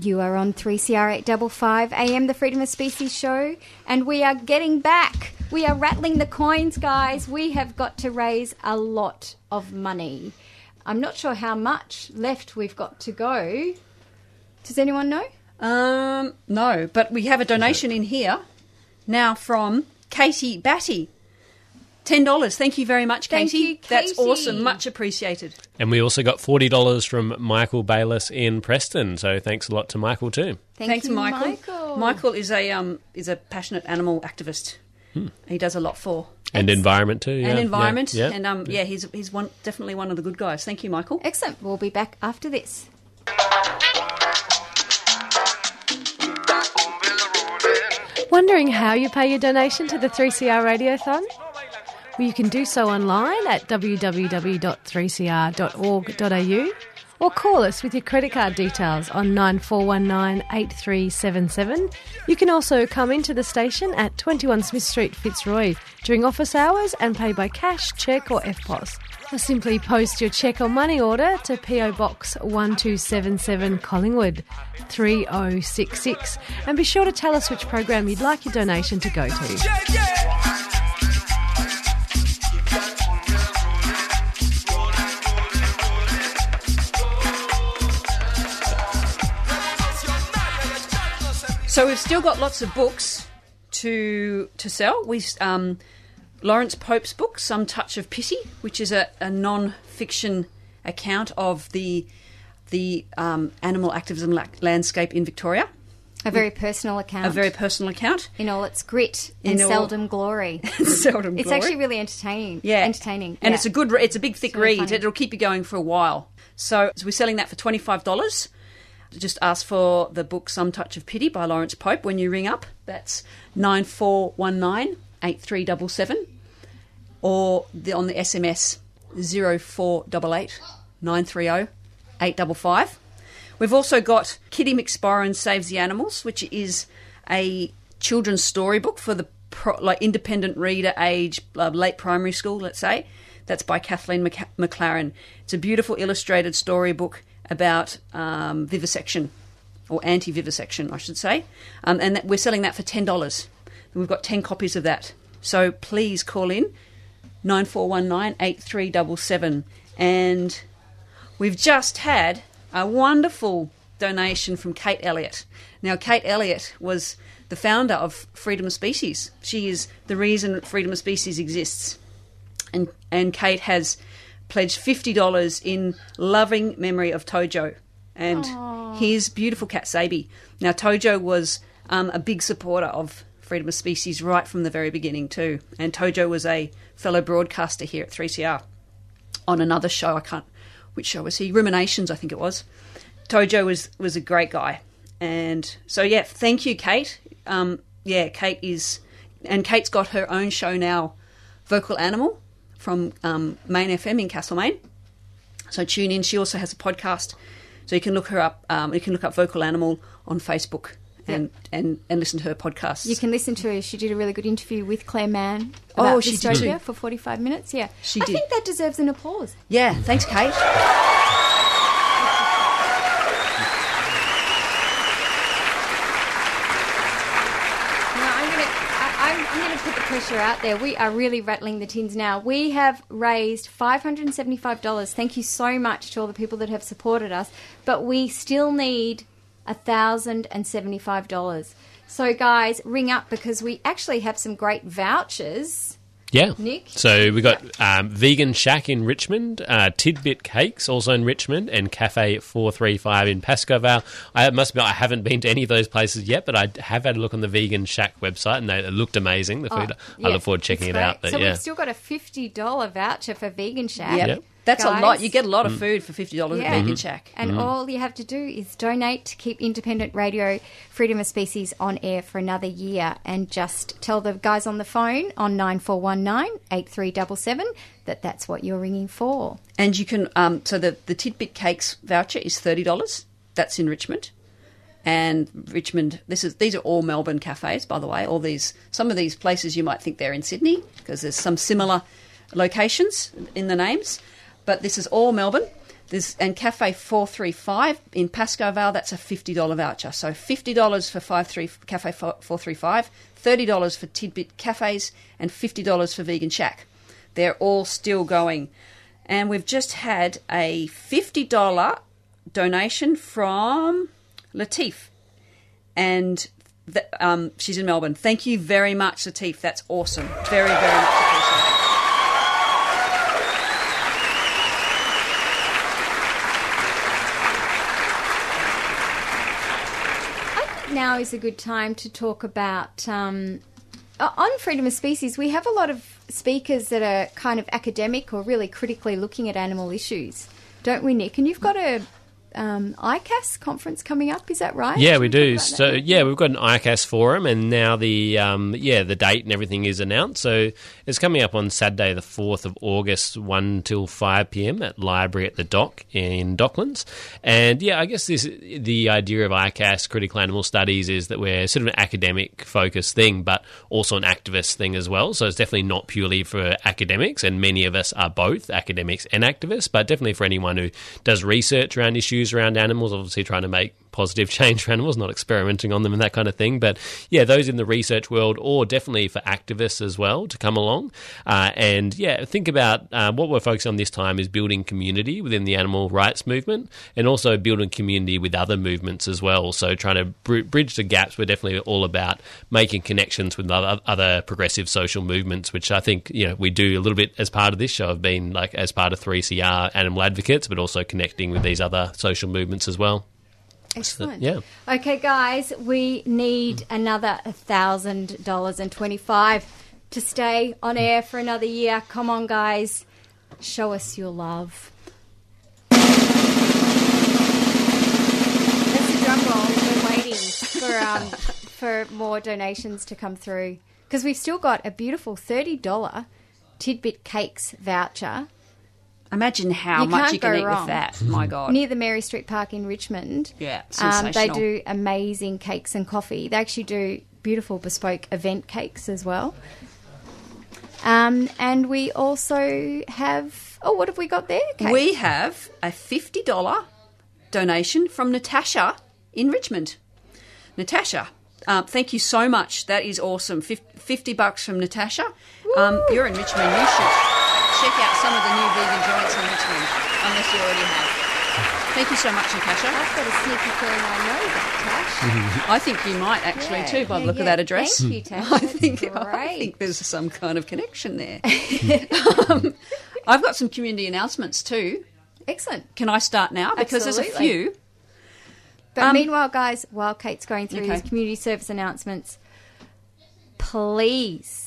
Speaker 1: You are on 3CR 855 AM, the Freedom of Species show, and we are getting back. We are rattling the coins, guys. We have got to raise a lot of money. I'm not sure how much left we've got to go. Does anyone know?
Speaker 2: Um, no, but we have a donation in here now from Katie Batty. Ten dollars. Thank you very much,
Speaker 1: Thank
Speaker 2: Katie.
Speaker 1: you,
Speaker 2: That's awesome. Much appreciated.
Speaker 3: And we also got $40 from Michael Bayless in Preston. So thanks a lot to Michael too.
Speaker 1: Thank
Speaker 2: Thanks,
Speaker 1: you,
Speaker 2: Michael.
Speaker 1: Michael.
Speaker 2: Michael is a um is a passionate animal activist. He does a lot for
Speaker 3: And environment too. Yeah.
Speaker 2: and environment.
Speaker 3: Yeah.
Speaker 2: And um yeah, he's he's one definitely one of the good guys. Thank you, Michael.
Speaker 1: Excellent. We'll be back after this.
Speaker 7: Wondering how you pay your donation to the 3CR Radiothon? Well, you can do so online at www.3cr.org.au or call us with your credit card details on 9419 8377. You can also come into the station at 21 Smith Street, Fitzroy during office hours and pay by cash, cheque, or EFTPOS. Or simply post your cheque or money order to PO Box 1277 Collingwood 3066 and be sure to tell us which program you'd like your donation to go to.
Speaker 2: So we've still got lots of books to to sell. We um, Lawrence Pope's book, Some Touch of Pity, which is a, a non-fiction account of the the um, animal activism la- landscape in Victoria.
Speaker 1: A very personal account.
Speaker 2: A very personal account.
Speaker 1: in all its grit
Speaker 2: In
Speaker 1: and
Speaker 2: all-
Speaker 1: seldom glory.
Speaker 2: Seldom
Speaker 1: It's
Speaker 2: glory.
Speaker 1: actually really entertaining.
Speaker 2: yeah,
Speaker 1: entertaining.
Speaker 2: and
Speaker 1: yeah.
Speaker 2: it's a good. It's a big, thick
Speaker 1: really
Speaker 2: read.
Speaker 1: funny.
Speaker 2: It'll keep you going for a while. So, so we're selling that for twenty five dollars. Just ask for the book Some Touch of Pity by Lawrence Pope when you ring up. That's nine four one nine eight three double seven, or the, on the SMS zero four double eight nine three zero eight double five. We've also got Kitty McSporran Saves the Animals, which is a children's storybook for the pro, like independent reader age, uh, late primary school, let's say. That's by Kathleen Mc- McLaren. It's a beautiful illustrated storybook about um, vivisection, or anti-vivisection, I should say. Um, and we're selling that for ten dollars. We've got ten copies of that. So please call in nine four one nine eight three double seven and We've just had a wonderful donation from Kate Elliott. Now, Kate Elliott was the founder of Freedom of Species. She is the reason Freedom of Species exists. And, and Kate has pledged $50 in loving memory of Tojo and his beautiful cat Sabi. Now, Tojo was um, a big supporter of Freedom of Species right from the very beginning, too. And Tojo was a fellow broadcaster here at 3CR on another show. I can't. Which show was he? Ruminations, I think it was. Tojo was was a great guy, and so yeah, thank you, Kate. Um, yeah, Kate is, and Kate's got her own show now, Vocal Animal, from um, Main FM in Castlemaine. So tune in. She also has a podcast, so you can look her up. Um, you can look up Vocal Animal on Facebook. And, and, and listen to her podcast.
Speaker 1: You can listen to her. She did a really good interview with Clare Mann
Speaker 2: Oh,
Speaker 1: about
Speaker 2: she did
Speaker 1: Vystopia
Speaker 2: too.
Speaker 1: for 45 minutes. Yeah.
Speaker 2: She
Speaker 1: I
Speaker 2: did.
Speaker 1: think that deserves an applause.
Speaker 2: yeah, thanks, Kate.
Speaker 1: Now I'm gonna, I'm, I'm gonna put the pressure out there. We are really rattling the tins now. We have raised five hundred and seventy-five dollars. Thank you so much to all the people that have supported us, but we still need thousand and seventy-five dollars. So guys, ring up because we actually have some great vouchers.
Speaker 3: Yeah.
Speaker 1: Nick?
Speaker 3: So we got um, Vegan Shack in Richmond, uh, Tidbit Cakes also in Richmond, and Cafe 435 in Pascoe I must admit, I haven't been to any of those places yet, but I have had a look on the Vegan Shack website and they, it looked amazing. The food. I
Speaker 1: Yeah,
Speaker 3: look forward to checking
Speaker 1: it's
Speaker 3: it out. But
Speaker 1: so
Speaker 3: yeah.
Speaker 1: we've still got a fifty dollar voucher for Vegan Shack.
Speaker 2: Yep.
Speaker 3: Yep.
Speaker 2: That's a lot. You get a
Speaker 3: Mm.
Speaker 2: lot of food for $50 at
Speaker 1: Yeah.
Speaker 2: Vegan Shack.
Speaker 1: And all you have to do is donate to keep independent radio Freedom of Species on air for another year and just tell the guys on the phone on 9419 8377 that that's what you're ringing for.
Speaker 2: And you can, um, so the, the Tidbit Cakes voucher is $30. That's in Richmond. And Richmond, this is these are all Melbourne cafes, by the way. All these, some of these places you might think they're in Sydney because there's some similar locations in the names, but this is all Melbourne. And Cafe Four Three Five in Pascoe Vale. That's a fifty dollar voucher. So fifty dollars for five Cafe Four Three Five, thirty dollars for Tidbit Cafes, and fifty dollars for Vegan Shack. They're all still going. And we've just had a $50 donation from Latif. And um, she's in Melbourne. Thank you very much, Latif. That's awesome. Very, very much appreciated.
Speaker 1: Now is a good time to talk about. Um, on Freedom of Species, we have a lot of speakers that are kind of academic or really critically looking at animal issues, don't we, Nick? And you've got a, um, ICAS conference coming up. Is that right?
Speaker 3: Yeah,
Speaker 1: Should
Speaker 3: we do. So yeah, we've got an ICAS forum, and now the um, yeah the date and everything is announced. So it's coming up on Saturday, the fourth of August, one till five pm at Library at the Dock in Docklands. And yeah, I guess this the idea of ICAS critical animal studies is that we're sort of an academic focused thing, but also an activist thing as well. So it's definitely not purely for academics, and many of us are both academics and activists, but definitely for anyone who does research around issues around animals, obviously trying to make positive change for animals, not experimenting on them and that kind of thing. But yeah, those in the research world, or definitely for activists as well to come along. Uh, and yeah, think about uh, what we're focusing on this time is building community within the animal rights movement and also building community with other movements as well. So trying to br- bridge the gaps, we're definitely all about making connections with other, other progressive social movements, which I think you know we do a little bit as part of this show I've been like as part of 3CR animal advocates, but also connecting with these other social movements as well.
Speaker 1: Excellent.
Speaker 3: yeah.
Speaker 1: Okay, guys, we need another thousand dollars and twenty-five to stay on air for another year. Come on, guys, show us your love. That's a drum roll. We're waiting for um, for more donations to come through because we've still got a beautiful thirty dollar tidbit cakes voucher
Speaker 2: Imagine how
Speaker 1: You
Speaker 2: much you can eat
Speaker 1: wrong.
Speaker 2: with that. My God.
Speaker 1: near the Mary Street Park in Richmond.
Speaker 2: Yeah,
Speaker 1: um, they do amazing cakes and coffee. They actually do beautiful bespoke event cakes as well. Um, and we also have oh, what have we got there? Kate?
Speaker 2: We have a $50 donation from Natasha in Richmond. Natasha, um, thank you so much. That is awesome. 50 bucks from Natasha. Um, you're in Richmond. You should check out some of the new vegan joints in Richmond, unless you already have. Thank you so much, Natasha.
Speaker 1: I've got a sneaky feeling I know that, Tash.
Speaker 2: I think you might actually
Speaker 1: Yeah,
Speaker 2: too by the
Speaker 1: yeah,
Speaker 2: look
Speaker 1: yeah.
Speaker 2: of that address.
Speaker 1: Thank you, Tash.
Speaker 2: I think I think there's some kind of connection there. um, I've got some community announcements too.
Speaker 1: Excellent.
Speaker 2: Can I start now? Because there's a few.
Speaker 1: But
Speaker 2: Um,
Speaker 1: meanwhile, guys, while Kate's going through
Speaker 2: Okay.
Speaker 1: these community service announcements, please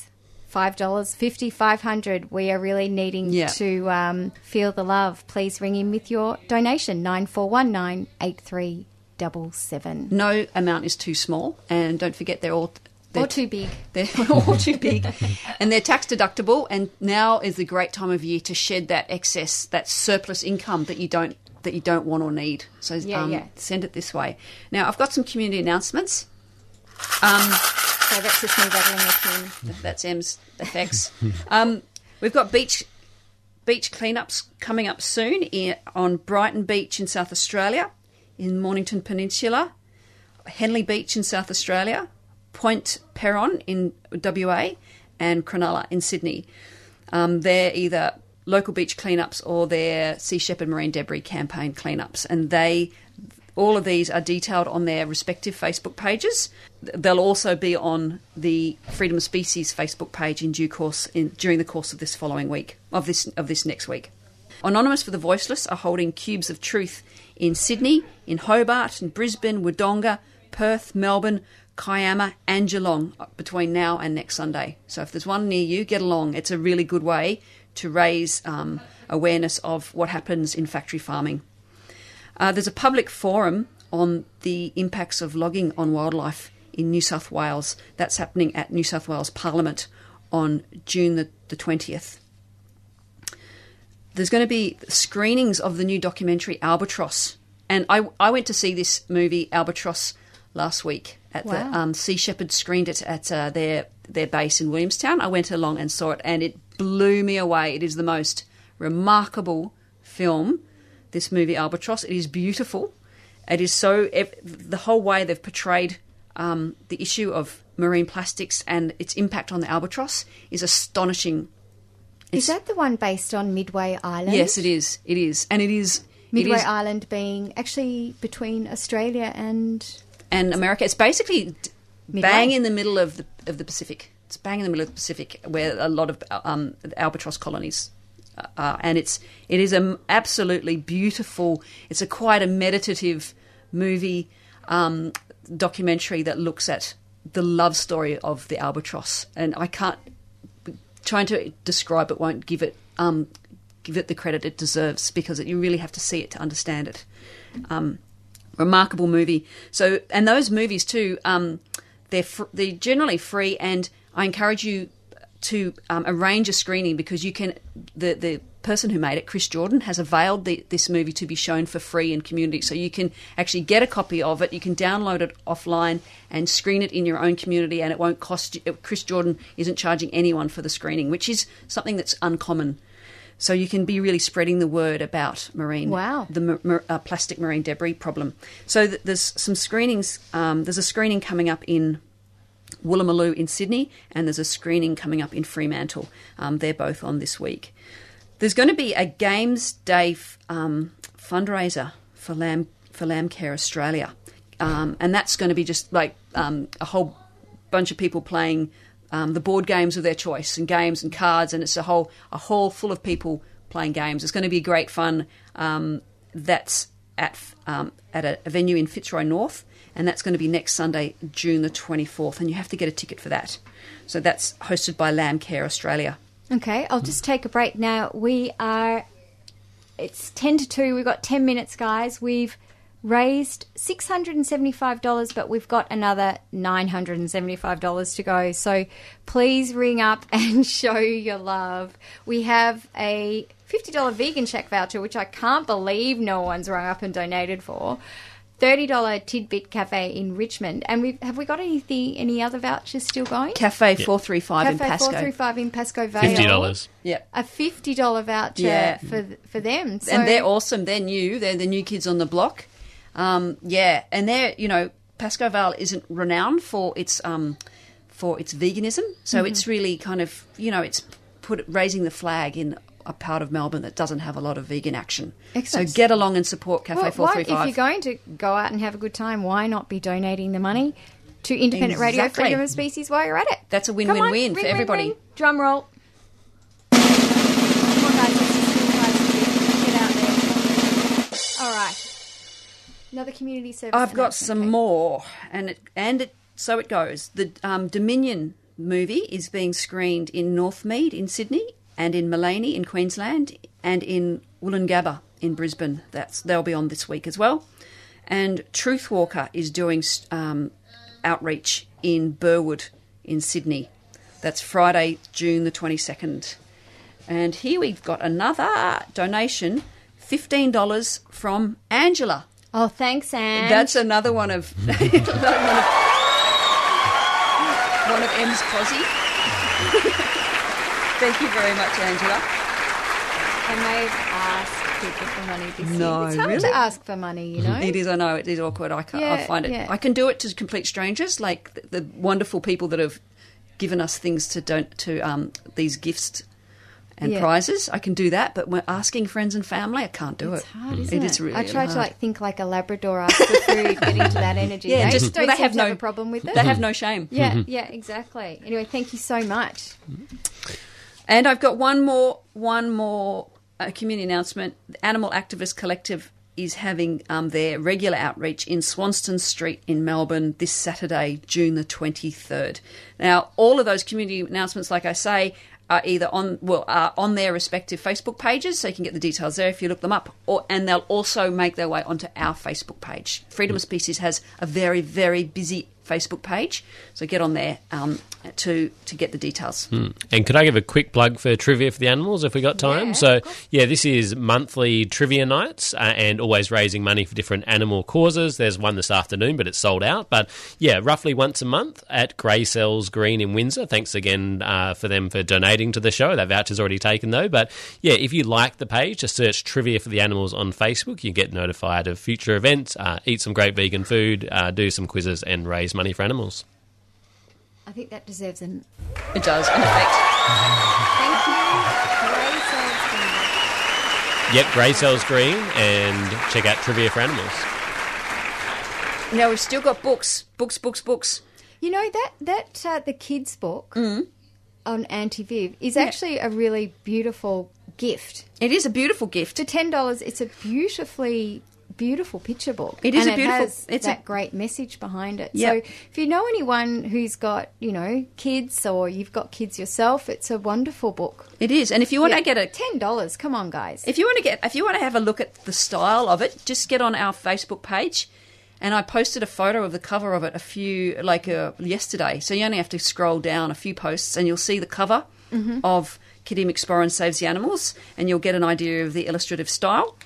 Speaker 1: five dollars, fifty, five hundred. We are really needing
Speaker 2: Yeah.
Speaker 1: to um, feel the love. Please ring in with your donation nine four one nine eight three double seven.
Speaker 2: No amount is too small, and don't forget they're all they're
Speaker 1: Or too big.
Speaker 2: They're all too big, and they're tax deductible. And now is the great time of year to shed that excess, that surplus income that you don't that you don't want or need. So
Speaker 1: Yeah,
Speaker 2: um,
Speaker 1: yeah.
Speaker 2: send it this way. Now I've got some community announcements. Um,
Speaker 1: So that's just me rattling tune.
Speaker 2: that's M's effects. um, we've got beach beach cleanups coming up soon in, on Brighton Beach in South Australia, in Mornington Peninsula, Henley Beach in South Australia, Point Peron in WA, and Cronulla in Sydney. Um, they're either local beach cleanups or they're Sea Shepherd Marine Debris Campaign cleanups, and they all of these are detailed on their respective Facebook pages. They'll also be on the Freedom of Species Facebook page in due course in, during the course of this following week of this of this next week. Anonymous for the Voiceless are holding cubes of truth in Sydney, in Hobart, in Brisbane, Wodonga, Perth, Melbourne, Kiama, and Geelong between now and next Sunday. So if there's one near you, get along. It's a really good way to raise um, awareness of what happens in factory farming. Uh, there's a public forum on the impacts of logging on wildlife in New South Wales. That's happening at New South Wales Parliament on June the, the 20th. There's going to be screenings of the new documentary Albatross. And I, I went to see this movie Albatross last week at
Speaker 1: Wow.
Speaker 2: the um, Sea Shepherd screened it at uh, their their base in Williamstown. I went along and saw it, and it blew me away. It is the most remarkable film. This movie Albatross. It is beautiful. It is so the whole way they've portrayed um, the issue of marine plastics and its impact on the albatross is astonishing.
Speaker 1: Is that the one based on Midway Island?
Speaker 2: Yes, it is. It is, and it is.
Speaker 1: Midway
Speaker 2: it is,
Speaker 1: Island being actually between Australia and
Speaker 2: and America. It's basically
Speaker 1: Midway.
Speaker 2: bang in the middle of the of the Pacific. It's bang in the middle of the Pacific, where a lot of um, albatross colonies uh, and it's it is an absolutely beautiful. It's a quite a meditative movie um, documentary that looks at the love story of the albatross, and I can't trying to describe it won't give it um, give it the credit it deserves because it, you really have to see it to understand it. Um, remarkable movie. So, and those movies too, um, they're fr- they're generally free, and I encourage you to um, arrange a screening because you can. The the person who made it, Chris Jordan, has availed the, this movie to be shown for free in community. So you can actually get a copy of it. You can download it offline and screen it in your own community, and it won't cost you. Chris Jordan isn't charging anyone for the screening, which is something that's uncommon. So you can be really spreading the word about marine,
Speaker 1: Wow.
Speaker 2: the mar- uh, plastic marine debris problem. So th- there's some screenings. Um, there's a screening coming up in Woolloomooloo in Sydney, and there's a screening coming up in Fremantle. Um, they're both on this week. There's going to be a Games Day f- um, fundraiser for Lamb for Lamb Care Australia, um, and that's going to be just like um, a whole bunch of people playing um, the board games of their choice and games and cards, and it's a whole a hall full of people playing games. It's going to be great fun. Um, that's at at a, a venue in Fitzroy North, and that's going to be next Sunday, June the twenty fourth, and you have to get a ticket for that. So that's hosted by Lamb Care Australia.
Speaker 1: Okay, I'll just take a break now. We are. It's 10 to 2. We've got 10 minutes, guys. We've raised $675, but we've got another $975 to go. So please ring up and show your love. We have a $50 vegan shack voucher, which I can't believe no one's rung up and donated for. $30 Tidbit Cafe in Richmond. And we have we got anything any other vouchers still going?
Speaker 2: Cafe four three five in
Speaker 1: Cafe
Speaker 2: Pascoe.
Speaker 1: 435 in Pascoe Vale.
Speaker 3: Fifty dollars.
Speaker 2: Yep.
Speaker 1: A fifty dollar voucher
Speaker 2: Yeah.
Speaker 1: for for them. So
Speaker 2: and they're awesome. They're new. They're the new kids on the block. Um, yeah, and they're you know Pascoe Vale isn't renowned for its um, for its veganism, so it's really kind of you know it's put raising the flag in a part of Melbourne that doesn't have a lot of vegan action.
Speaker 1: Excellent.
Speaker 2: So get along and support Cafe
Speaker 1: Well,
Speaker 2: Four
Speaker 1: why, if you're going to go out and have a good time, why not be donating the money to Independent Radio Freedom of Species while you're at it?
Speaker 2: That's a win-win-win for
Speaker 1: ring, ring,
Speaker 2: everybody.
Speaker 1: Drum roll. Come on, guys, let's just stimulate a bit. Get out there. All right. Another community service.
Speaker 2: I've got some
Speaker 1: Kate.
Speaker 2: more, and it, and it, so it goes. The um, Dominion movie is being screened in Northmead in Sydney, and in Mullaney in Queensland, and in Woolloongabba in Brisbane. That's they'll be on this week as well. And Truth Walker is doing um, outreach in Burwood in Sydney. That's Friday, June the twenty second. And here we've got another donation, fifteen dollars from Angela.
Speaker 1: Oh, thanks, Anne.
Speaker 2: That's another one of one of, one of M's posse. Thank you very much, Angela.
Speaker 1: I may asked people for money this
Speaker 2: No,
Speaker 1: year. It's hard
Speaker 2: really?
Speaker 1: to ask for money, you know.
Speaker 2: It is, I know, it is awkward. I, can't, I find it.
Speaker 1: yeah.
Speaker 2: I can do it to complete strangers, like the, the wonderful people that have given us things to don't to um, these gifts and
Speaker 1: Yeah.
Speaker 2: prizes. I can do that, but when asking friends and family, I can't do
Speaker 1: It's
Speaker 2: it.
Speaker 1: hard, isn't it?
Speaker 2: It is really
Speaker 1: I try
Speaker 2: hard.
Speaker 1: to like think like a Labrador after food, get into that energy.
Speaker 2: Yeah,
Speaker 1: they
Speaker 2: just-
Speaker 1: don't
Speaker 2: well, they have no-
Speaker 1: have problem with it.
Speaker 2: They have no shame.
Speaker 1: yeah, yeah, exactly. Anyway, thank you so much.
Speaker 2: And I've got one more, one more uh, community announcement. The Animal Activist Collective is having um, their regular outreach in Swanston Street in Melbourne this Saturday, June the twenty third. Now, all of those community announcements, like I say, are either on well are on their respective Facebook pages, so you can get the details there if you look them up, or and they'll also make their way onto our Facebook page. Freedom of Species has a very very busy Facebook page, so get on there um, to to get the details.
Speaker 3: And could I give a quick plug for Trivia for the Animals if we got time?
Speaker 1: Yeah,
Speaker 3: so, yeah, this is monthly trivia nights uh, and always raising money for different animal causes. There's one this afternoon, but it's sold out. But yeah, roughly once a month at Grey Cells Green in Windsor. Thanks again uh, for them for donating to the show. That voucher's already taken though. But yeah, if you like the page, just search Trivia for the Animals on Facebook. You get notified of future events, uh, eat some great vegan food, uh, do some quizzes, and raise money for animals.
Speaker 1: I think that deserves an
Speaker 2: It does, in effect.
Speaker 1: thank you. Ray Salzman.
Speaker 3: Yep, Grey Cells Green, and check out Trivia for Animals.
Speaker 2: Now we've still got books, books, books, books.
Speaker 1: You know that that uh, the kids book on Anti Viv is actually a really beautiful gift.
Speaker 2: It is a beautiful gift.
Speaker 1: For ten dollars, it's a beautifully beautiful picture book.
Speaker 2: It is
Speaker 1: and
Speaker 2: a beautiful-
Speaker 1: It has
Speaker 2: it's a-
Speaker 1: that great message behind it.
Speaker 2: Yeah.
Speaker 1: So if you know anyone who's got you know kids or you've got kids yourself, it's a wonderful book.
Speaker 2: It is, and if you want
Speaker 1: Yeah,
Speaker 2: to get a
Speaker 1: ten dollars, come on, guys.
Speaker 2: If you want to get, if you want to have a look at the style of it, just get on our Facebook page. And I posted a photo of the cover of it a few, like uh, yesterday. So you only have to scroll down a few posts, and you'll see the cover of Kitty McSporran Saves the Animals, and you'll get an idea of the illustrative style.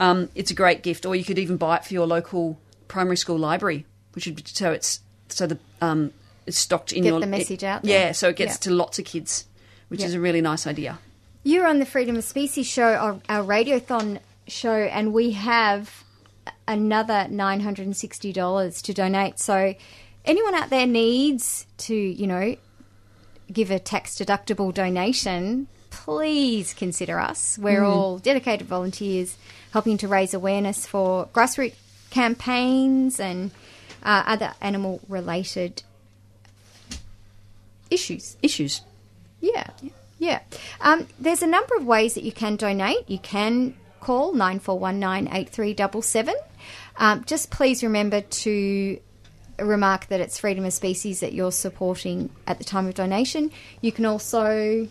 Speaker 2: Um, it's a great gift, or you could even buy it for your local primary school library, which would be so it's so the um, it's stocked in your
Speaker 1: Get
Speaker 2: your
Speaker 1: the message out there.
Speaker 2: Yeah, so it gets
Speaker 1: Yeah.
Speaker 2: to lots of kids, which
Speaker 1: Yeah.
Speaker 2: is a really nice idea.
Speaker 1: You're on the Freedom of Species show, our, our Radiothon show, and we have another $960 to donate. So, anyone out there needs to, you know, give a tax deductible donation, please consider us. We're all dedicated volunteers helping to raise awareness for grassroots campaigns and uh, other animal related issues.
Speaker 2: Issues.
Speaker 1: Yeah, yeah. Um, there's a number of ways that you can donate. You can call nine four one nine eight three double seven. Um, just please remember to remark that it's freedom of species that you're supporting at the time of donation. You can also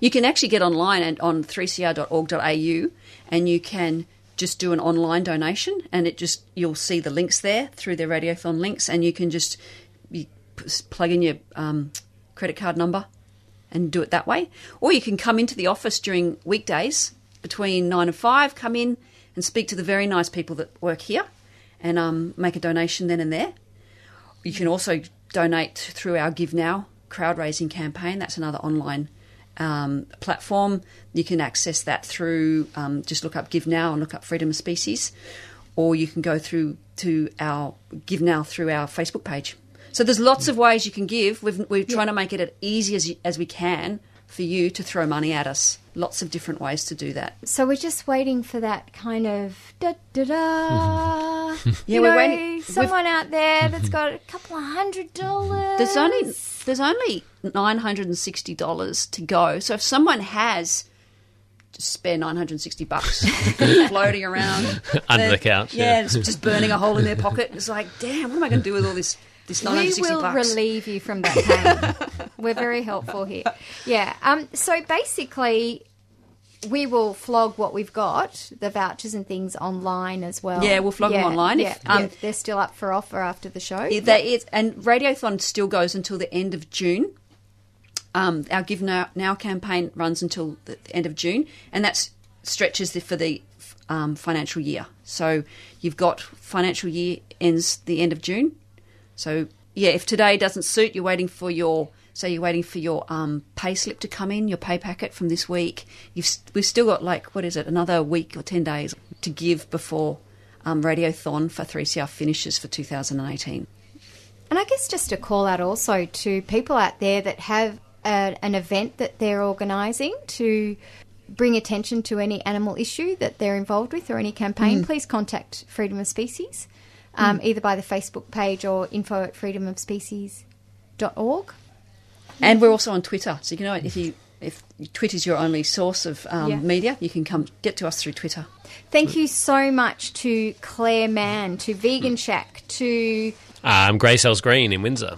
Speaker 2: You can actually get online and on 3cr.org.au and you can just do an online donation and it just you'll see the links there through their radiothon links and you can just you plug in your um, credit card number and do it that way or you can come into the office during weekdays between 9 and 5 come in and speak to the very nice people that work here and um, make a donation then and there you can also donate through our Give Now crowd raising campaign. That's another online um, platform. You can access that through um, just look up Give Now and look up Freedom of Species, or you can go through to our Give Now through our Facebook page. So there's lots of ways you can give. We've, we're trying to make it as easy as, as we can for you to throw money at us. Lots of different ways to do that.
Speaker 1: So we're just waiting for that kind of da da da.
Speaker 2: Yeah,
Speaker 1: you
Speaker 2: we're
Speaker 1: know,
Speaker 2: waiting- we've-
Speaker 1: Someone out there that's got a couple of hundred dollars.
Speaker 2: There's only there's only nine hundred and sixty dollars to go. So if someone has just spare nine hundred and sixty bucks floating around
Speaker 3: Under the couch,
Speaker 2: yeah,
Speaker 3: yeah.
Speaker 2: it's just burning a hole in their pocket. It's like, damn, what am I going to do with all this this nine hundred
Speaker 1: we will
Speaker 2: bucks?
Speaker 1: relieve you from that pain. We're very helpful here. Yeah. Um. So basically, we will flog what we've got, the vouchers and things online as well.
Speaker 2: Yeah, we'll flog them online
Speaker 1: Yeah,
Speaker 2: if, um,
Speaker 1: yeah, they're still up for offer after the show.
Speaker 2: Yeah, That is, and Radiothon still goes until the end of June. Um, our Give Now, now campaign runs until the end of June, and that stretches the, for the um, financial year. So you've got financial year ends the end of June. So yeah, if today doesn't suit, you're waiting for your say you're waiting for your um, pay slip to come in, your pay packet from this week. You've we've still got like what is it, another week or ten days to give before um, Radiothon for 3CR finishes for 2018.
Speaker 1: And I guess just a call out also to people out there that have a, an event that they're organising to bring attention to any animal issue that they're involved with or any campaign, please contact Freedom of Species, um, either by the Facebook page or info at freedomofspecies.org.
Speaker 2: And we're also on Twitter, so you know if you if Twitter's your only source of um,
Speaker 1: Yeah.
Speaker 2: media, you can come get to us through Twitter.
Speaker 1: Thank you so much to Clare Mann, to Vegan Shack, to
Speaker 3: Um, Grey Cells Green in Windsor.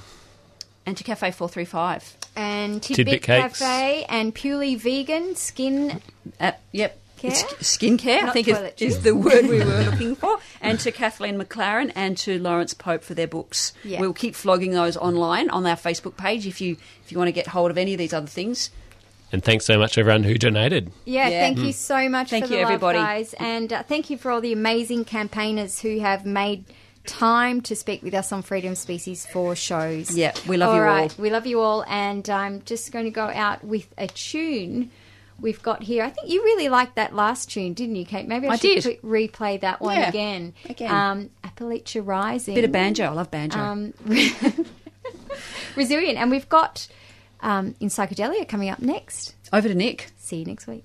Speaker 2: And to Cafe Four Three Five.
Speaker 1: and Tidbit,
Speaker 3: Tidbit
Speaker 1: Cafe and Purely Vegan Skin.
Speaker 2: Uh, yep.
Speaker 1: Care?
Speaker 2: It's skincare, I think is, is the word we were looking for. And to Kathleen McLaren and to Lawrence Pope for their books.
Speaker 1: Yeah.
Speaker 2: We'll keep flogging those online on our Facebook page if you if you want to get hold of any of these other things.
Speaker 3: And thanks so much, everyone who donated.
Speaker 1: Yeah,
Speaker 2: Yeah.
Speaker 1: thank you so much
Speaker 2: Thank
Speaker 1: for the
Speaker 2: you,
Speaker 1: love,
Speaker 2: everybody.
Speaker 1: guys, and uh, thank you for all the amazing campaigners who have made time to speak with us on Freedom Species for shows.
Speaker 2: Yeah, we love you all.
Speaker 1: we love you all, and I'm just going to go out with a tune. We've got here. I think you really liked that last tune, didn't you, Kate? Maybe I,
Speaker 2: I
Speaker 1: should
Speaker 2: did.
Speaker 1: replay that one
Speaker 2: Yeah,
Speaker 1: again.
Speaker 2: again.
Speaker 1: Um, Appalachia Rising.
Speaker 2: Bit of banjo. I love banjo.
Speaker 1: Um, resilient, and we've got um, in psychedelia coming up next.
Speaker 2: Over to Nick.
Speaker 1: See you next week.